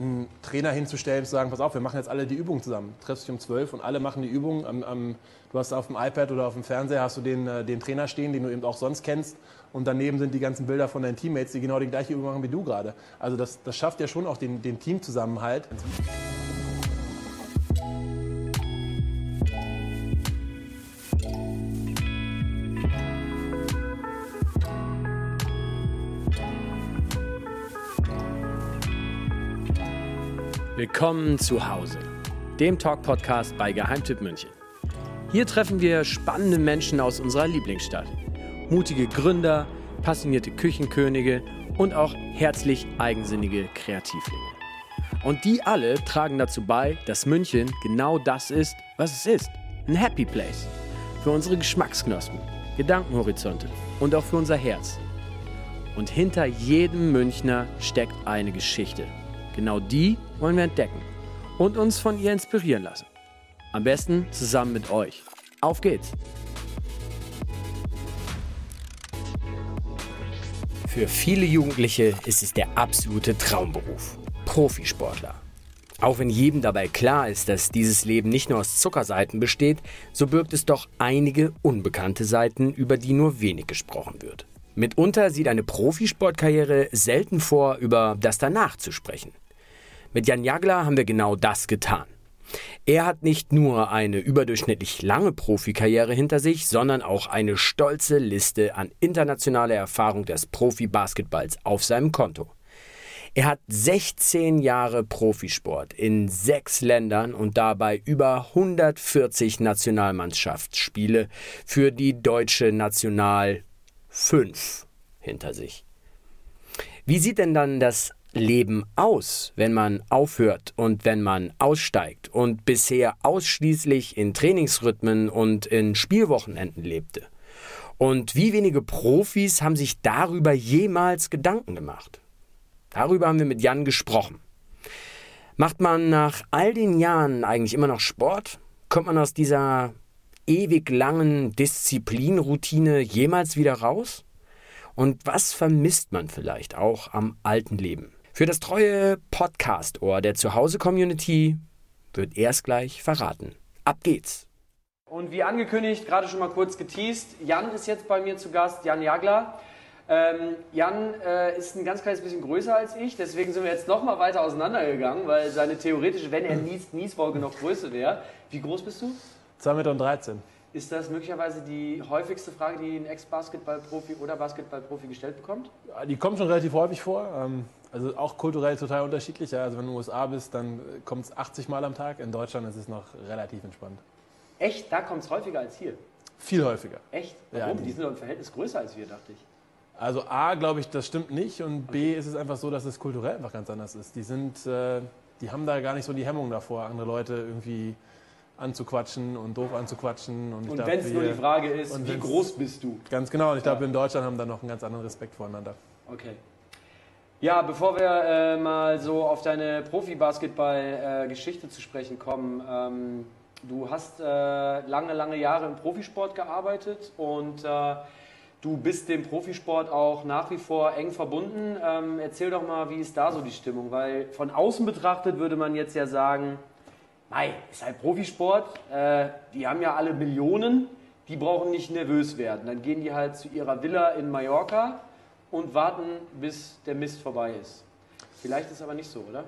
einen Trainer hinzustellen, zu sagen, pass auf, wir machen jetzt alle die Übung zusammen. Triffst dich um 12 und alle machen die Übung. Am, am, du hast auf dem iPad oder auf dem Fernseher hast du den, äh, den Trainer stehen, den du eben auch sonst kennst. Und daneben sind die ganzen Bilder von deinen Teammates, die genau die gleiche Übung machen wie du gerade. Also das, das schafft ja schon auch den, den Teamzusammenhalt. Willkommen zu Hause, dem Talk-Podcast bei Geheimtipp München. Hier treffen wir spannende Menschen aus unserer Lieblingsstadt. Mutige Gründer, passionierte Küchenkönige und auch herzlich eigensinnige Kreativlinge. Und die alle tragen dazu bei, dass München genau das ist, was es ist. Ein Happy Place. Für unsere Geschmacksknospen, Gedankenhorizonte und auch für unser Herz. Und hinter jedem Münchner steckt eine Geschichte. Genau die wollen wir entdecken und uns von ihr inspirieren lassen. Am besten zusammen mit euch. Auf geht's! Für viele Jugendliche ist es der absolute Traumberuf. Profisportler. Auch wenn jedem dabei klar ist, dass dieses Leben nicht nur aus Zuckerseiten besteht, so birgt es doch einige unbekannte Seiten, über die nur wenig gesprochen wird. Mitunter sieht eine Profisportkarriere selten vor, über das danach zu sprechen. Mit Jan Jagler haben wir genau das getan. Er hat nicht nur eine überdurchschnittlich lange Profikarriere hinter sich, sondern auch eine stolze Liste an internationaler Erfahrung des Profi-Basketballs auf seinem Konto. Er hat 16 Jahre Profisport in sechs Ländern und dabei über 140 Nationalmannschaftsspiele für die deutsche National 5 hinter sich. Wie sieht denn dann das Leben aus, wenn man aufhört und wenn man aussteigt und bisher ausschließlich in Trainingsrhythmen und in Spielwochenenden lebte? Und wie wenige Profis haben sich darüber jemals Gedanken gemacht? Darüber haben wir mit Jan gesprochen. Macht man nach all den Jahren eigentlich immer noch Sport? Kommt man aus dieser ewig langen Disziplinroutine jemals wieder raus? Und was vermisst man vielleicht auch am alten Leben? Für das treue Podcast-Ohr der Zuhause-Community wird erst gleich verraten. Ab geht's! Und wie angekündigt, gerade schon mal kurz geteased, Jan ist jetzt bei mir zu Gast, Jan Jagler. Ähm, Jan äh, ist ein ganz kleines bisschen größer als ich, deswegen sind wir jetzt noch mal weiter auseinandergegangen, weil seine theoretische, wenn er niest, Nieswolke noch größer wäre. Wie groß bist du? 2,13 Meter. Ist das möglicherweise die häufigste Frage, die ein Ex-Basketballprofi oder Basketballprofi gestellt bekommt? Ja, die kommt schon relativ häufig vor. Ähm, also auch kulturell total unterschiedlich. Also wenn du in den USA bist, dann kommt es 80 Mal am Tag. In Deutschland ist es noch relativ entspannt. Echt? Da kommt es häufiger als hier? Viel häufiger. Echt? Warum? Ja, die, die sind doch im Verhältnis größer als wir, dachte ich. Also A, glaube ich, das stimmt nicht. Und B, okay. ist es einfach so, dass es kulturell einfach ganz anders ist. Die sind, äh, die haben da gar nicht so die Hemmung davor, andere Leute irgendwie anzuquatschen und doof anzuquatschen. Und, und wenn es nur die Frage ist, wie groß bist du? Ganz genau. Und ich ja. glaube, in Deutschland haben da noch einen ganz anderen Respekt voreinander. Okay. Ja, bevor wir äh, mal so auf deine Profi-Basketball-Geschichte äh, zu sprechen kommen, ähm, du hast äh, lange, lange Jahre im Profisport gearbeitet und äh, du bist dem Profisport auch nach wie vor eng verbunden. Ähm, erzähl doch mal, wie ist da so die Stimmung? Weil von außen betrachtet würde man jetzt ja sagen, Mei, ist halt Profisport, äh, die haben ja alle Millionen, die brauchen nicht nervös werden. Dann gehen die halt zu ihrer Villa in Mallorca und warten, bis der Mist vorbei ist. Vielleicht ist aber nicht so, oder?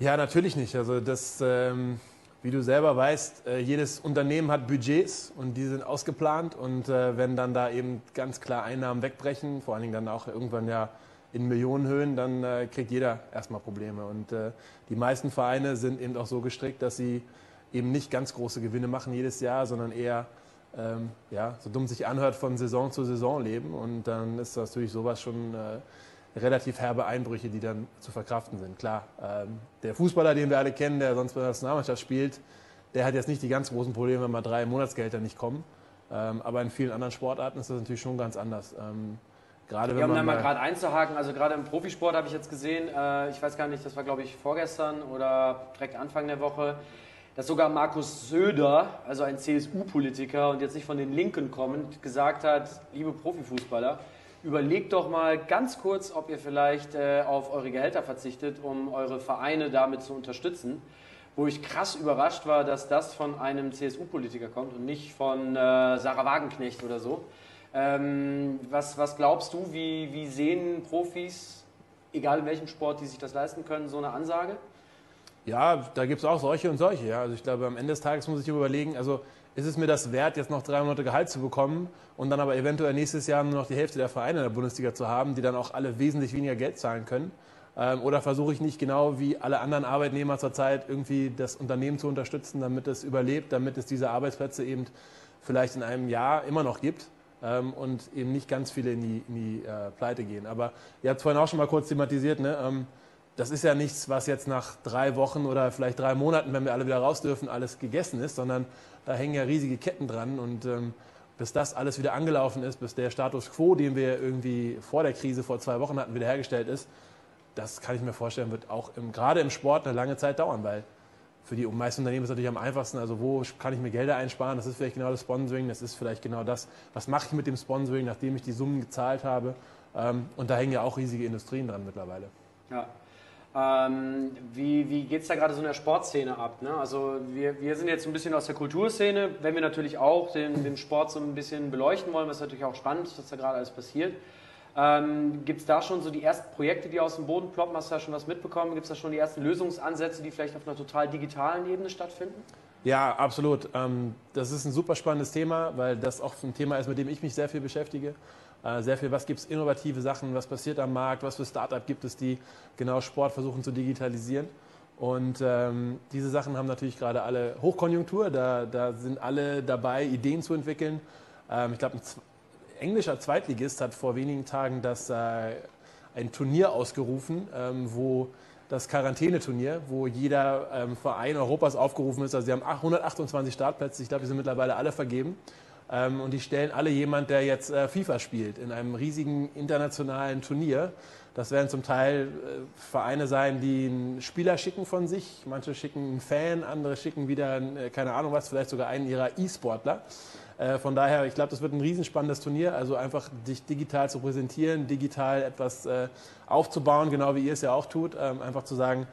Ja, natürlich nicht. Also das, ähm, wie du selber weißt, äh, jedes Unternehmen hat Budgets und die sind ausgeplant und äh, wenn dann da eben ganz klar Einnahmen wegbrechen, vor allen Dingen dann auch irgendwann ja in Millionenhöhen, dann äh, kriegt jeder erstmal Probleme. Und äh, die meisten Vereine sind eben auch so gestrickt, dass sie eben nicht ganz große Gewinne machen jedes Jahr, sondern eher, ähm, ja, so dumm sich anhört, von Saison zu Saison leben. Und dann ist das natürlich sowas schon äh, relativ herbe Einbrüche, die dann zu verkraften sind. Klar, ähm, der Fußballer, den wir alle kennen, der sonst bei der Nationalmannschaft spielt, der hat jetzt nicht die ganz großen Probleme, wenn mal drei Monatsgelder nicht kommen. Ähm, aber in vielen anderen Sportarten ist das natürlich schon ganz anders. Gerade ja, um da mal gerade einzuhaken, also gerade im Profisport habe ich jetzt gesehen, äh, ich weiß gar nicht, das war glaube ich vorgestern oder direkt Anfang der Woche, dass sogar Markus Söder, also ein CSU-Politiker und jetzt nicht von den Linken kommend, gesagt hat, liebe Profifußballer, Überlegt doch mal ganz kurz, ob ihr vielleicht äh, auf eure Gehälter verzichtet, um eure Vereine damit zu unterstützen. Wo ich krass überrascht war, dass das von einem CSU-Politiker kommt und nicht von äh, Sarah Wagenknecht oder so. Ähm, was, was glaubst du, wie, wie sehen Profis, egal in welchem Sport, die sich das leisten können, so eine Ansage? Ja, da gibt es auch solche und solche. Ja. Also ich glaube, am Ende des Tages muss ich überlegen, also ist es mir das wert, jetzt noch drei Monate Gehalt zu bekommen und dann aber eventuell nächstes Jahr nur noch die Hälfte der Vereine in der Bundesliga zu haben, die dann auch alle wesentlich weniger Geld zahlen können? Ähm, oder versuche ich nicht genau wie alle anderen Arbeitnehmer zurzeit irgendwie das Unternehmen zu unterstützen, damit es überlebt, damit es diese Arbeitsplätze eben vielleicht in einem Jahr immer noch gibt ähm, und eben nicht ganz viele in die, in die äh, Pleite gehen. Aber ihr habt es vorhin auch schon mal kurz thematisiert, ne? Ähm, das ist ja nichts, was jetzt nach drei Wochen oder vielleicht drei Monaten, wenn wir alle wieder raus dürfen, alles gegessen ist, sondern da hängen ja riesige Ketten dran und ähm, bis das alles wieder angelaufen ist, bis der Status quo, den wir irgendwie vor der Krise vor zwei Wochen hatten, wiederhergestellt ist, das kann ich mir vorstellen, wird auch im, gerade im Sport eine lange Zeit dauern, weil für die meisten Unternehmen ist es natürlich am einfachsten, also wo kann ich mir Gelder einsparen, das ist vielleicht genau das Sponsoring, das ist vielleicht genau das, was mache ich mit dem Sponsoring, nachdem ich die Summen gezahlt habe. Ähm, und da hängen ja auch riesige Industrien dran mittlerweile. Ja, ähm, wie wie geht es da gerade so in der Sportszene ab? Ne? Also wir, wir sind jetzt ein bisschen aus der Kulturszene, wenn wir natürlich auch den, den Sport so ein bisschen beleuchten wollen, was natürlich auch spannend ist, was da gerade alles passiert. Ähm, Gibt es da schon so die ersten Projekte, die aus dem Boden ploppen? Hast du da schon was mitbekommen? Gibt es da schon die ersten Lösungsansätze, die vielleicht auf einer total digitalen Ebene stattfinden? Ja, absolut. Ähm, das ist ein super spannendes Thema, weil das auch ein Thema ist, mit dem ich mich sehr viel beschäftige. Äh, sehr viel, was gibt es innovative Sachen, was passiert am Markt, was für Startup gibt es, die genau Sport versuchen zu digitalisieren. Und ähm, diese Sachen haben natürlich gerade alle Hochkonjunktur, da, da sind alle dabei, Ideen zu entwickeln. Ähm, ich glaube, englischer Zweitligist hat vor wenigen Tagen das, äh, ein Turnier ausgerufen, ähm, wo das Quarantäneturnier, wo jeder ähm, Verein Europas aufgerufen ist. Also sie haben 128 Startplätze, ich glaube, die sind mittlerweile alle vergeben. Ähm, und die stellen alle jemand, der jetzt äh, FIFA spielt, in einem riesigen internationalen Turnier. Das werden zum Teil äh, Vereine sein, die einen Spieler schicken von sich. Manche schicken einen Fan, andere schicken wieder, äh, keine Ahnung was, vielleicht sogar einen ihrer E-Sportler. Äh, von daher, ich glaube, das wird ein riesenspannendes Turnier. Also einfach dich digital zu präsentieren, digital etwas äh, aufzubauen, genau wie ihr es ja auch tut. Ähm, einfach zu sagen,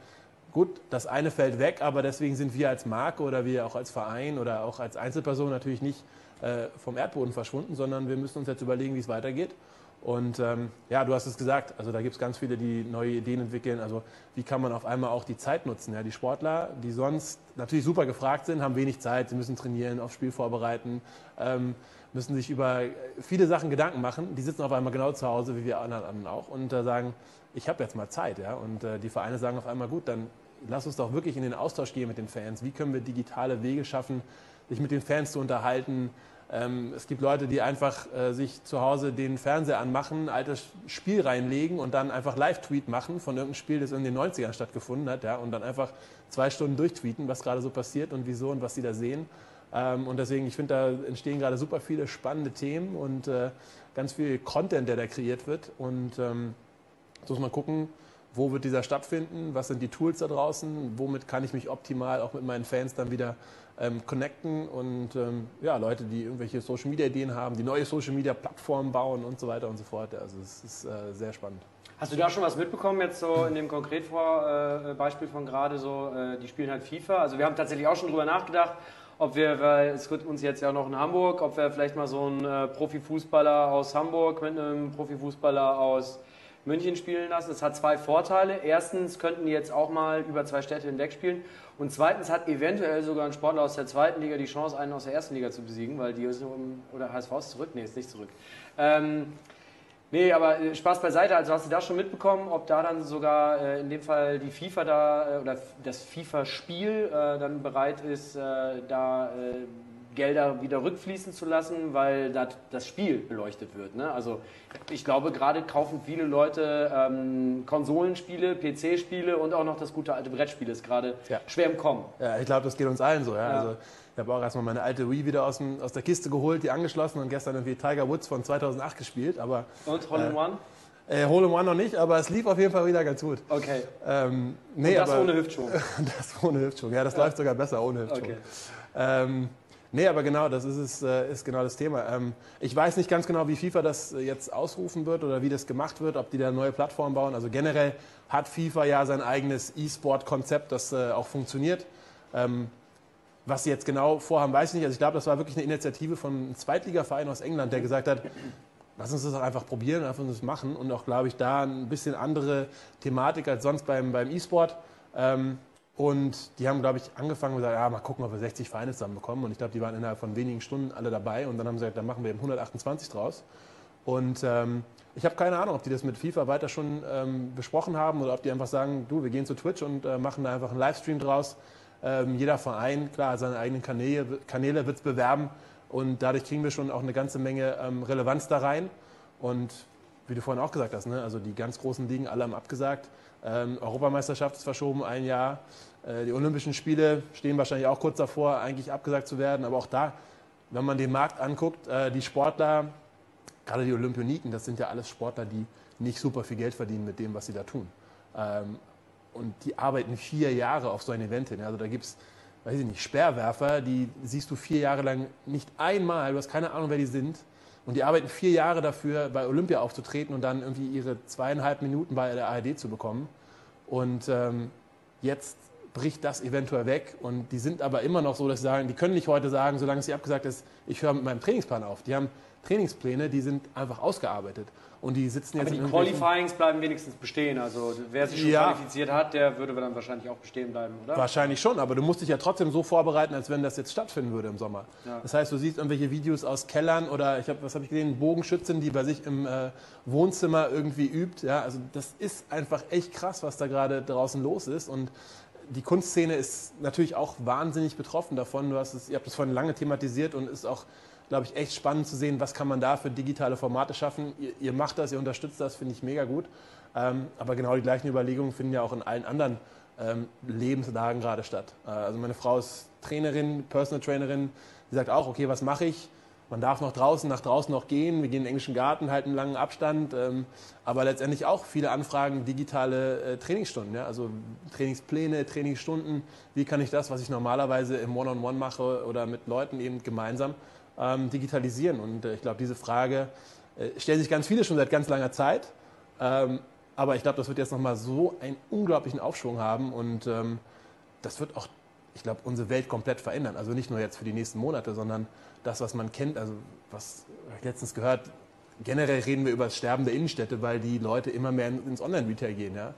gut, das eine fällt weg, aber deswegen sind wir als Marke oder wir auch als Verein oder auch als Einzelperson natürlich nicht äh, vom Erdboden verschwunden, sondern wir müssen uns jetzt überlegen, wie es weitergeht. Und ähm, ja, du hast es gesagt, also da gibt es ganz viele, die neue Ideen entwickeln. Also wie kann man auf einmal auch die Zeit nutzen? Ja, die Sportler, die sonst natürlich super gefragt sind, haben wenig Zeit, sie müssen trainieren, aufs Spiel vorbereiten, ähm, müssen sich über viele Sachen Gedanken machen. Die sitzen auf einmal genau zu Hause, wie wir anderen auch, und äh, sagen, ich habe jetzt mal Zeit. Ja? Und äh, die Vereine sagen auf einmal, gut, dann lass uns doch wirklich in den Austausch gehen mit den Fans. Wie können wir digitale Wege schaffen, sich mit den Fans zu unterhalten? Ähm, es gibt Leute, die einfach äh, sich zu Hause den Fernseher anmachen, ein altes Spiel reinlegen und dann einfach Live-Tweet machen von irgendeinem Spiel, das in den 90ern stattgefunden hat, ja, und dann einfach zwei Stunden durchtweeten, was gerade so passiert und wieso und was sie da sehen. Ähm, und deswegen, ich finde, da entstehen gerade super viele spannende Themen und äh, ganz viel Content, der da kreiert wird. Und ähm, so muss man gucken, wo wird dieser stattfinden, was sind die Tools da draußen, womit kann ich mich optimal auch mit meinen Fans dann wieder ähm, connecten und ähm, ja, Leute, die irgendwelche Social Media Ideen haben, die neue Social Media Plattformen bauen und so weiter und so fort. Also es ist äh, sehr spannend. Hast du da schon was mitbekommen, jetzt so in dem Konkretbeispiel von gerade so, äh, die spielen halt FIFA? Also wir haben tatsächlich auch schon drüber nachgedacht, ob wir, weil es wird uns jetzt ja noch in Hamburg, ob wir vielleicht mal so einen äh, Profifußballer aus Hamburg mit einem Profifußballer aus München spielen lassen. Es hat zwei Vorteile. Erstens könnten die jetzt auch mal über zwei Städte hinweg spielen. Und zweitens hat eventuell sogar ein Sportler aus der zweiten Liga die Chance, einen aus der ersten Liga zu besiegen, weil die ist, oder HSV ist zurück? Nee, ist nicht zurück. Ähm, nee, aber äh, Spaß beiseite. Also hast du da schon mitbekommen, ob da dann sogar äh, in dem Fall die FIFA da äh, oder das FIFA-Spiel äh, dann bereit ist, äh, da Gelder wieder rückfließen zu lassen, weil das Spiel beleuchtet wird. Ne? Also ich glaube, gerade kaufen viele Leute ähm, Konsolenspiele, PC-Spiele und auch noch das gute alte Brettspiel ist gerade ja. schwer im Kommen. Ja, ich glaube, das geht uns allen so. Ja? ja. Also, ich habe auch erstmal meine alte Wii wieder aus, dem, aus, der Kiste geholt, die angeschlossen und gestern irgendwie Tiger Woods von 2008 gespielt. Aber, und Hole in äh, One? Äh, Hole in One noch nicht, aber es lief auf jeden Fall wieder ganz gut. Okay. Ähm, nee, und das aber, ohne Hüftschwung? das ohne Hüftschwung, ja, das läuft sogar besser ohne Hüftschwung. Okay. Ähm, Nee, aber genau, das ist, äh, ist genau das Thema. Ähm, ich weiß nicht ganz genau, wie FIFA das jetzt ausrufen wird oder wie das gemacht wird, ob die da neue Plattformen bauen. Also generell hat FIFA ja sein eigenes E-Sport-Konzept, das äh, auch funktioniert. Ähm, was sie jetzt genau vorhaben, weiß ich nicht. Also ich glaube, das war wirklich eine Initiative von einem Zweitligaverein aus England, der gesagt hat, lass uns das doch einfach probieren, einfach das machen. Und auch, glaube ich, da ein bisschen andere Thematik als sonst beim, beim E-Sport. Ähm, und die haben, glaube ich, angefangen und gesagt, ja, mal gucken, ob wir 60 Vereine zusammenbekommen. Und ich glaube, die waren innerhalb von wenigen Stunden alle dabei. Und dann haben sie gesagt, dann machen wir eben 128 draus. Und ähm, ich habe keine Ahnung, ob die das mit FIFA weiter schon ähm, besprochen haben oder ob die einfach sagen, du, wir gehen zu Twitch und äh, machen da einfach einen Livestream draus. Ähm, jeder Verein, klar, seine eigenen Kanäle, Kanäle wird es bewerben. Und dadurch kriegen wir schon auch eine ganze Menge ähm, Relevanz da rein. Und wie du vorhin auch gesagt hast, ne, also die ganz großen Ligen alle haben abgesagt. Ähm, Europameisterschaft ist verschoben, ein Jahr. Äh, die Olympischen Spiele stehen wahrscheinlich auch kurz davor, eigentlich abgesagt zu werden. Aber auch da, wenn man den Markt anguckt, äh, die Sportler, gerade die Olympioniken, das sind ja alles Sportler, die nicht super viel Geld verdienen mit dem, was sie da tun. Ähm, und die arbeiten vier Jahre auf so ein Event hin. Also da gibt es, weiß ich nicht, Sperrwerfer, die siehst du vier Jahre lang nicht einmal, du hast keine Ahnung, wer die sind. Und die arbeiten vier Jahre dafür, bei Olympia aufzutreten und dann irgendwie ihre zweieinhalb Minuten bei der ARD zu bekommen. Und ähm, jetzt bricht das eventuell weg. Und die sind aber immer noch so, dass sie sagen, die können nicht heute sagen, solange es sie abgesagt ist, ich höre mit meinem Trainingsplan auf. Die haben Trainingspläne, die sind einfach ausgearbeitet. Und die sitzen jetzt Aber die Qualifyings bleiben wenigstens bestehen. Also wer sich schon ja. qualifiziert hat, der würde dann wahrscheinlich auch bestehen bleiben, oder? Wahrscheinlich schon, aber du musst dich ja trotzdem so vorbereiten, als wenn das jetzt stattfinden würde im Sommer. Ja. Das heißt, du siehst irgendwelche Videos aus Kellern oder ich habe, was habe ich gesehen, Bogenschützen, die bei sich im äh, Wohnzimmer irgendwie übt. Ja, also das ist einfach echt krass, was da gerade draußen los ist und die Kunstszene ist natürlich auch wahnsinnig betroffen davon. Du hast es, ihr habt es vorhin lange thematisiert und ist auch glaube ich, echt spannend zu sehen, was kann man da für digitale Formate schaffen. Ihr, ihr macht das, ihr unterstützt das, finde ich mega gut. Ähm, aber genau die gleichen Überlegungen finden ja auch in allen anderen ähm, Lebenslagen gerade statt. Äh, also meine Frau ist Trainerin, Personal Trainerin, die sagt auch, okay, was mache ich? Man darf noch draußen, nach draußen noch gehen. Wir gehen in den englischen Garten, halten einen langen Abstand. Ähm, aber letztendlich auch viele Anfragen, digitale äh, Trainingsstunden. Ja? Also Trainingspläne, Trainingsstunden. Wie kann ich das, was ich normalerweise im One-on-One -on -One mache oder mit Leuten eben gemeinsam, ähm, digitalisieren? Und äh, ich glaube, diese Frage äh, stellen sich ganz viele schon seit ganz langer Zeit. Ähm, aber ich glaube, das wird jetzt nochmal so einen unglaublichen Aufschwung haben und ähm, das wird auch, ich glaube, unsere Welt komplett verändern. Also nicht nur jetzt für die nächsten Monate, sondern das, was man kennt, also was ich letztens gehört, generell reden wir über das Sterben der Innenstädte, weil die Leute immer mehr ins Online-Retail gehen. Ja?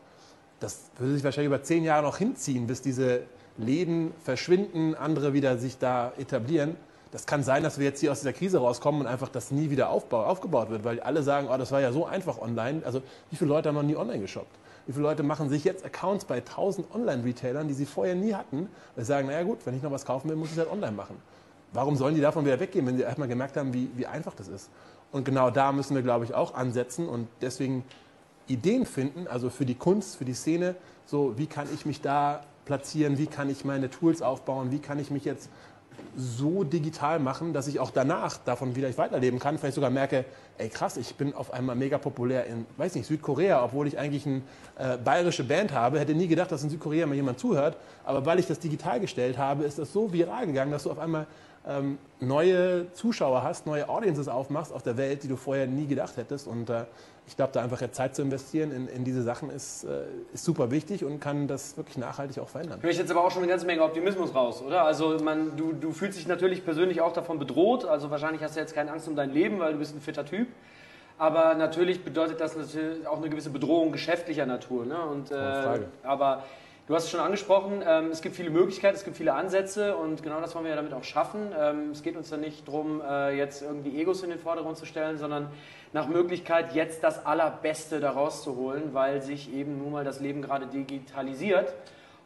Das würde sich wahrscheinlich über zehn Jahre noch hinziehen, bis diese Läden verschwinden, andere wieder sich da etablieren das kann sein, dass wir jetzt hier aus dieser Krise rauskommen und einfach das nie wieder aufbau, aufgebaut wird, weil alle sagen, oh, das war ja so einfach online. Also wie viele Leute haben noch nie online geshoppt? Wie viele Leute machen sich jetzt Accounts bei 1000 Online-Retailern, die sie vorher nie hatten, weil sie sagen, naja gut, wenn ich noch was kaufen will, muss ich es halt online machen. Warum sollen die davon wieder weggehen, wenn sie erstmal gemerkt haben, wie, wie einfach das ist? Und genau da müssen wir, glaube ich, auch ansetzen und deswegen Ideen finden, also für die Kunst, für die Szene, so wie kann ich mich da platzieren, wie kann ich meine Tools aufbauen, wie kann ich mich jetzt so digital machen, dass ich auch danach davon wieder weiterleben kann. Vielleicht sogar merke, ey krass, ich bin auf einmal mega populär in, weiß nicht, Südkorea, obwohl ich eigentlich eine äh, bayerische Band habe. Hätte nie gedacht, dass in Südkorea mal jemand zuhört. Aber weil ich das digital gestellt habe, ist das so viral gegangen, dass du auf einmal ähm, neue Zuschauer hast, neue Audiences aufmachst auf der Welt, die du vorher nie gedacht hättest. Und äh, ich glaube, da einfach jetzt Zeit zu investieren in, in diese Sachen ist, äh, ist, super wichtig und kann das wirklich nachhaltig auch verändern. Höre ich jetzt aber auch schon eine ganze Menge Optimismus raus, oder? Also man, du, du fühlst dich natürlich persönlich auch davon bedroht. Also wahrscheinlich hast du jetzt keine Angst um dein Leben, weil du bist ein fitter Typ. Aber natürlich bedeutet das natürlich auch eine gewisse Bedrohung geschäftlicher Natur. Ne? Und, äh, aber Du hast es schon angesprochen, ähm, es gibt viele Möglichkeiten, es gibt viele Ansätze und genau das wollen wir ja damit auch schaffen. Ähm, es geht uns ja nicht darum, äh, jetzt irgendwie Egos in den Vordergrund zu stellen, sondern nach Möglichkeit jetzt das Allerbeste daraus zu holen, weil sich eben nun mal das Leben gerade digitalisiert.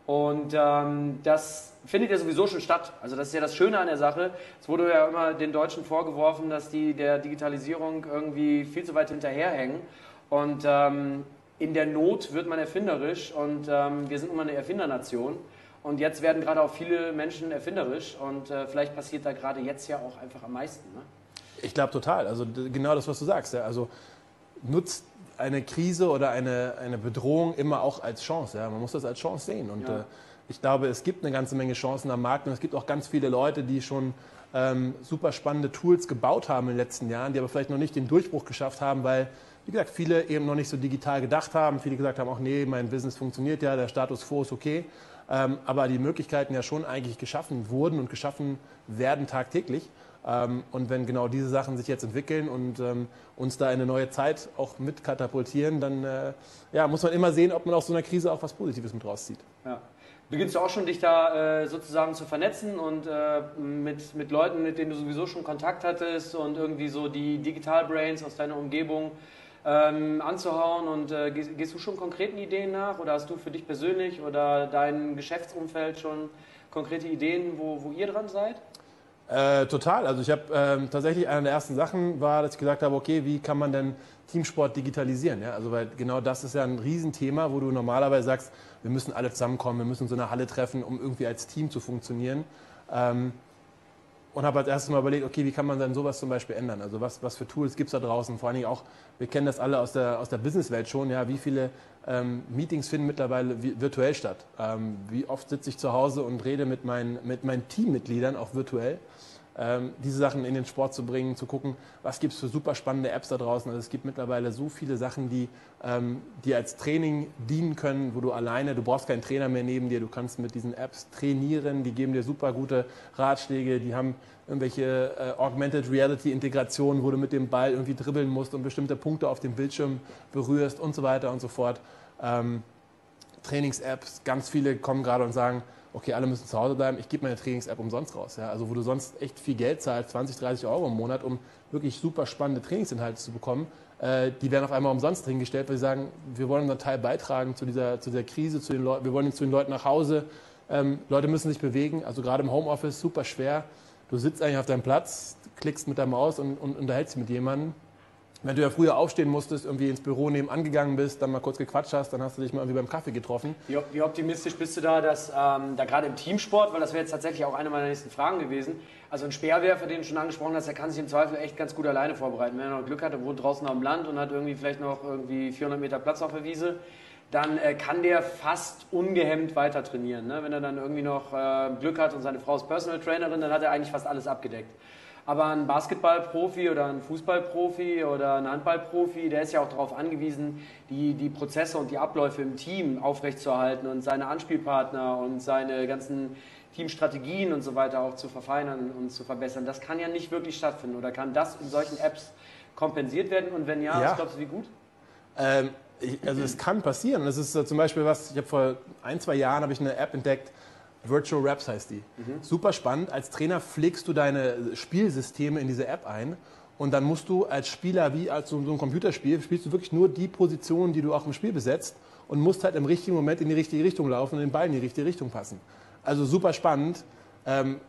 Und ähm, das findet ja sowieso schon statt. Also das ist ja das Schöne an der Sache. Es wurde ja immer den Deutschen vorgeworfen, dass die der Digitalisierung irgendwie viel zu weit hinterherhängen. Und ähm, in der Not wird man erfinderisch und ähm, wir sind immer eine Erfindernation. Und jetzt werden gerade auch viele Menschen erfinderisch und äh, vielleicht passiert da gerade jetzt ja auch einfach am meisten. Ne? Ich glaube total. Also genau das, was du sagst. Ja. Also nutzt eine Krise oder eine, eine Bedrohung immer auch als Chance. Ja? Man muss das als Chance sehen. Und ja. äh, ich glaube, es gibt eine ganze Menge Chancen am Markt und es gibt auch ganz viele Leute, die schon ähm, super spannende Tools gebaut haben in den letzten Jahren, die aber vielleicht noch nicht den Durchbruch geschafft haben, weil, wie gesagt, viele eben noch nicht so digital gedacht haben. Viele gesagt haben, auch nee, mein Business funktioniert ja, der Status quo ist okay. Ähm, aber die Möglichkeiten ja schon eigentlich geschaffen wurden und geschaffen werden tagtäglich. Ähm, und wenn genau diese Sachen sich jetzt entwickeln und ähm, uns da in eine neue Zeit auch mit katapultieren, dann äh, ja, muss man immer sehen, ob man aus so einer Krise auch was Positives mit rauszieht. Ja. Beginnst du auch schon, dich da äh, sozusagen zu vernetzen und äh, mit, mit Leuten, mit denen du sowieso schon Kontakt hattest und irgendwie so die Digital Brains aus deiner Umgebung ähm, anzuhauen? Und äh, gehst, gehst, du schon konkreten Ideen nach oder hast du für dich persönlich oder dein Geschäftsumfeld schon konkrete Ideen, wo, wo ihr dran seid? Äh, total. Also ich habe ähm, tatsächlich eine der ersten Sachen war, dass ich gesagt habe, okay, wie kann man denn Teamsport digitalisieren? Ja? Also weil genau das ist ja ein Riesenthema, wo du normalerweise sagst, wir müssen alle zusammenkommen, wir müssen uns in einer Halle treffen, um irgendwie als Team zu funktionieren. Ähm, und habe als erstes mal überlegt, okay, wie kann man dann sowas zum Beispiel ändern? Also was, was für Tools gibt es da draußen? Vor allen Dingen auch, wir kennen das alle aus der, aus der Businesswelt schon, ja, wie viele ähm, Meetings finden mittlerweile virtuell statt? Ähm, wie oft sitze ich zu Hause und rede mit meinen, mit meinen Teammitgliedern auch virtuell? Ähm, diese Sachen in den Sport zu bringen, zu gucken, was gibt es für super spannende Apps da draußen. Also es gibt mittlerweile so viele Sachen, die, ähm, die als Training dienen können, wo du alleine, du brauchst keinen Trainer mehr neben dir, du kannst mit diesen Apps trainieren, die geben dir super gute Ratschläge, die haben irgendwelche äh, Augmented Reality Integrationen, wo du mit dem Ball irgendwie dribbeln musst und bestimmte Punkte auf dem Bildschirm berührst und so weiter und so fort. Ähm, Trainings-Apps, ganz viele kommen gerade und sagen, okay, alle müssen zu Hause bleiben, ich gebe meine Trainings-App umsonst raus. Ja? Also wo du sonst echt viel Geld zahlst, 20, 30 Euro im Monat, um wirklich super spannende Trainingsinhalte zu bekommen, äh, die werden auf einmal umsonst hingestellt, weil sie sagen, wir wollen unseren Teil beitragen zu dieser, zu dieser Krise, zu den Leuten, wir wollen zu den Leuten nach Hause. Ähm, Leute müssen sich bewegen, also gerade im Homeoffice super schwer. Du sitzt eigentlich auf deinem Platz, klickst mit der Maus und, und unterhältst dich mit jemandem wenn du ja früher aufstehen musstest, irgendwie ins Büro nebenan gegangen bist, dann mal kurz gequatscht hast, dann hast du dich mal irgendwie beim Kaffee getroffen. Wie, wie optimistisch bist du da, dass ähm, da gerade im Teamsport, weil das wäre jetzt tatsächlich auch eine meiner nächsten Fragen gewesen, also ein Speerwerfer, den du schon angesprochen hast, der kann sich im Zweifel echt ganz gut alleine vorbereiten. Wenn er noch Glück hat, er wohnt draußen am Land und hat irgendwie vielleicht noch irgendwie 400 Meter Platz auf der Wiese, dann äh, kann der fast ungehemmt weiter trainieren. Ne? Wenn er dann irgendwie noch äh, Glück hat und seine Frau ist Personal Trainerin, dann hat er eigentlich fast alles abgedeckt. Aber ein Basketballprofi oder ein Fußballprofi oder ein Handballprofi, der ist ja auch darauf angewiesen, die, die Prozesse und die Abläufe im Team aufrechtzuerhalten und seine Anspielpartner und seine ganzen Teamstrategien und so weiter auch zu verfeinern und zu verbessern. Das kann ja nicht wirklich stattfinden oder kann das in solchen Apps kompensiert werden? Und wenn ja, ja. was glaubst du, wie gut? Ähm, ich, also es kann passieren. Das ist äh, zum Beispiel was, ich habe vor ein, zwei Jahren ich eine App entdeckt, Virtual Raps heißt die. Mhm. Super spannend. Als Trainer pflegst du deine Spielsysteme in diese App ein und dann musst du als Spieler, wie als so ein Computerspiel, spielst du wirklich nur die Positionen, die du auch im Spiel besetzt und musst halt im richtigen Moment in die richtige Richtung laufen und den Ball in die richtige Richtung passen. Also super spannend. Ähm,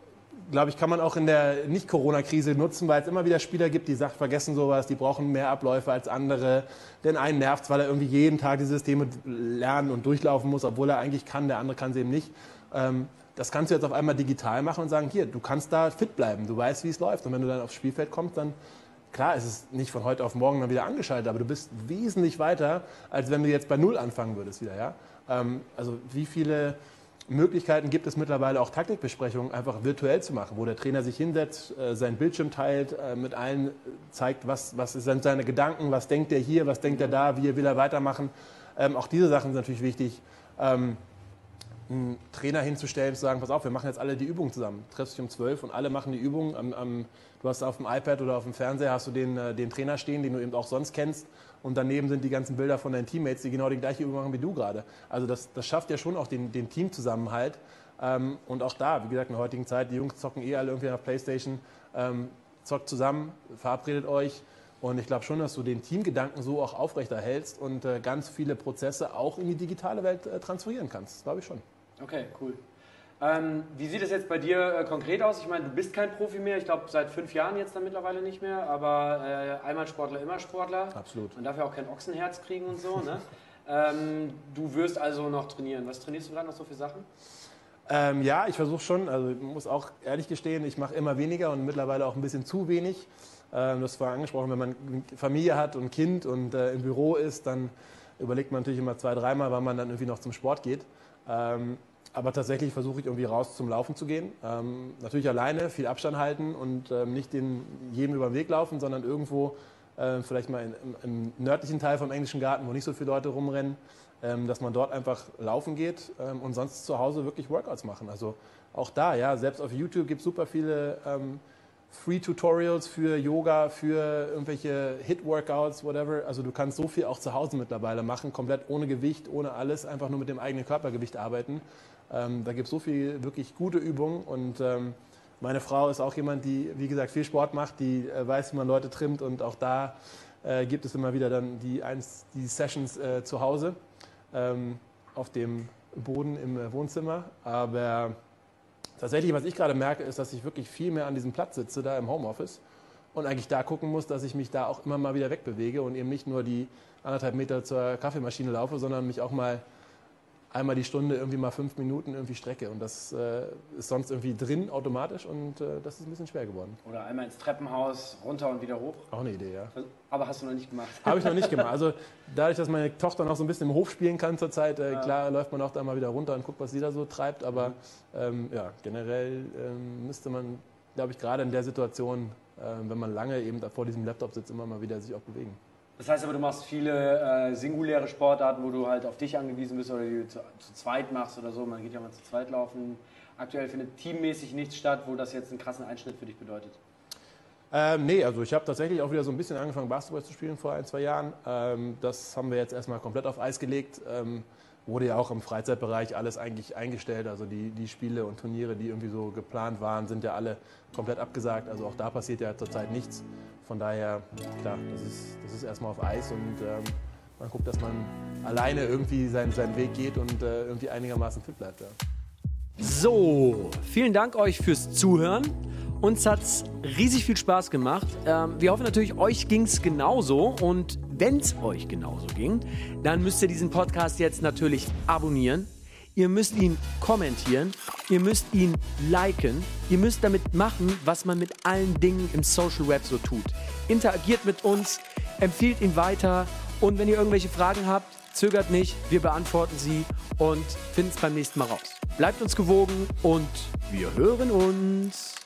glaube ich, kann man auch in der Nicht-Corona-Krise nutzen, weil es immer wieder Spieler gibt, die sagen, vergessen sowas, die brauchen mehr Abläufe als andere. Denn einen nervt weil er irgendwie jeden Tag die Systeme lernen und durchlaufen muss, obwohl er eigentlich kann, der andere kann es eben nicht. Ähm, das kannst du jetzt auf einmal digital machen und sagen, hier, du kannst da fit bleiben, du weißt, wie es läuft. Und wenn du dann aufs Spielfeld kommst, dann, klar, ist es nicht von heute auf morgen dann wieder angeschaltet, aber du bist wesentlich weiter, als wenn du jetzt bei Null anfangen würdest wieder. Ja? Ähm, also wie viele Möglichkeiten gibt es mittlerweile auch Taktikbesprechungen einfach virtuell zu machen, wo der Trainer sich hinsetzt, äh, seinen Bildschirm teilt, äh, mit allen zeigt, was, was sind seine Gedanken, was denkt er hier, was denkt er da, wie will er weitermachen. Ähm, auch diese Sachen sind natürlich wichtig einen Trainer hinzustellen, zu sagen, pass auf, wir machen jetzt alle die Übungen zusammen. Du triffst dich um 12 und alle machen die Übungen. Am, am, du hast auf dem iPad oder auf dem Fernseher hast du den, äh, den Trainer stehen, den du eben auch sonst kennst. Und daneben sind die ganzen Bilder von deinen Teammates, die genau die gleiche Übung machen wie du gerade. Also das, das schafft ja schon auch den, den Teamzusammenhalt. Ähm, und auch da, wie gesagt, in der heutigen Zeit, die Jungs zocken eh alle irgendwie auf Playstation, ähm, zockt zusammen, verabredet euch. Und ich glaube schon, dass du den Teamgedanken so auch aufrechterhältst und äh, ganz viele Prozesse auch in die digitale Welt äh, transferieren kannst. Das glaube ich schon. Okay, cool. Ähm, wie sieht es jetzt bei dir äh, konkret aus? Ich meine, du bist kein Profi mehr, ich glaube seit fünf Jahren jetzt dann mittlerweile nicht mehr, aber äh, einmal Sportler, immer Sportler. Absolut. Man darf ja auch kein Ochsenherz kriegen und so. ne? ähm, du wirst also noch trainieren. Was trainierst du dann noch so für Sachen? Ähm, ja, ich versuche schon, also ich muss auch ehrlich gestehen, ich mache immer weniger und mittlerweile auch ein bisschen zu wenig. Ähm, das war angesprochen, wenn man Familie hat und Kind und äh, im Büro ist, dann überlegt man natürlich immer zwei, dreimal, wann man dann irgendwie noch zum Sport geht. Ähm, aber tatsächlich versuche ich irgendwie raus zum Laufen zu gehen. Ähm, natürlich alleine, viel Abstand halten und ähm, nicht den, jedem über den Weg laufen, sondern irgendwo äh, vielleicht mal in, im, im, nördlichen Teil vom englischen Garten, wo nicht so viele Leute rumrennen, ähm, dass man dort einfach laufen geht ähm, und sonst zu Hause wirklich Workouts machen. Also auch da, ja, selbst auf YouTube gibt es super viele ähm, Free-Tutorials für Yoga, für irgendwelche Hit-Workouts, whatever. Also du kannst so viel auch zu Hause mittlerweile machen, komplett ohne Gewicht, ohne alles, einfach nur mit dem eigenen Körpergewicht arbeiten. Ähm, da gibt es so viel wirklich gute Übungen und ähm, meine Frau ist auch jemand, die, wie gesagt, viel Sport macht, die äh, weiß, wie man Leute trimmt und auch da äh, gibt es immer wieder dann die, eins, die Sessions äh, zu Hause ähm, auf dem Boden im äh, Wohnzimmer. Aber tatsächlich, was ich gerade merke, ist, dass ich wirklich viel mehr an diesem Platz sitze, da im Homeoffice und eigentlich da gucken muss, dass ich mich da auch immer mal wieder wegbewege und eben nicht nur die anderthalb Meter zur Kaffeemaschine laufe, sondern mich auch mal einmal die Stunde irgendwie mal fünf Minuten irgendwie strecke. Und das äh, ist sonst irgendwie drin automatisch und äh, das ist ein bisschen schwer geworden. Oder einmal ins Treppenhaus, runter und wieder hoch. Auch eine Idee, ja. Aber hast du noch nicht gemacht? Habe ich noch nicht gemacht. Also dadurch, dass meine Tochter noch so ein bisschen im Hof spielen kann zurzeit, äh, ja. klar läuft man auch da mal wieder runter und guckt, was sie da so treibt. Aber ähm, ja, generell ähm, müsste man, glaube ich, gerade in der Situation, ähm, wenn man lange eben vor diesem Laptop sitzt, immer mal wieder sich auch bewegen. Das heißt aber, du machst viele äh, singuläre Sportarten, wo du halt auf dich angewiesen bist oder die du zu, zu, zweit machst oder so. Man geht ja mal zu zweit laufen. Aktuell findet teammäßig nichts statt, wo das jetzt einen krassen Einschnitt für dich bedeutet. Ähm, nee, also ich habe tatsächlich auch wieder so ein bisschen angefangen, Basketball zu spielen vor ein, zwei Jahren. Ähm, das haben wir jetzt erstmal komplett auf Eis gelegt. Ähm, wurde ja auch im Freizeitbereich alles eigentlich eingestellt. Also die, die Spiele und Turniere, die irgendwie so geplant waren, sind ja alle komplett abgesagt. Also auch da passiert ja zurzeit nichts. Von daher, klar, das ist, das ist erstmal auf Eis und ähm, man guckt, dass man alleine irgendwie seinen, seinen Weg geht und äh, irgendwie einigermaßen fit bleibt. Ja. So, vielen Dank euch fürs Zuhören. Uns hat es riesig viel Spaß gemacht. Ähm, wir hoffen natürlich, euch ging es genauso. Und wenn es euch genauso ging, dann müsst ihr diesen Podcast jetzt natürlich abonnieren Ihr müsst ihn kommentieren, ihr müsst ihn liken, ihr müsst damit machen, was man mit allen Dingen im Social Web so tut. Interagiert mit uns, empfiehlt ihn weiter und wenn ihr irgendwelche Fragen habt, zögert nicht, wir beantworten sie und finden es beim nächsten Mal raus. Bleibt uns gewogen und wir hören uns.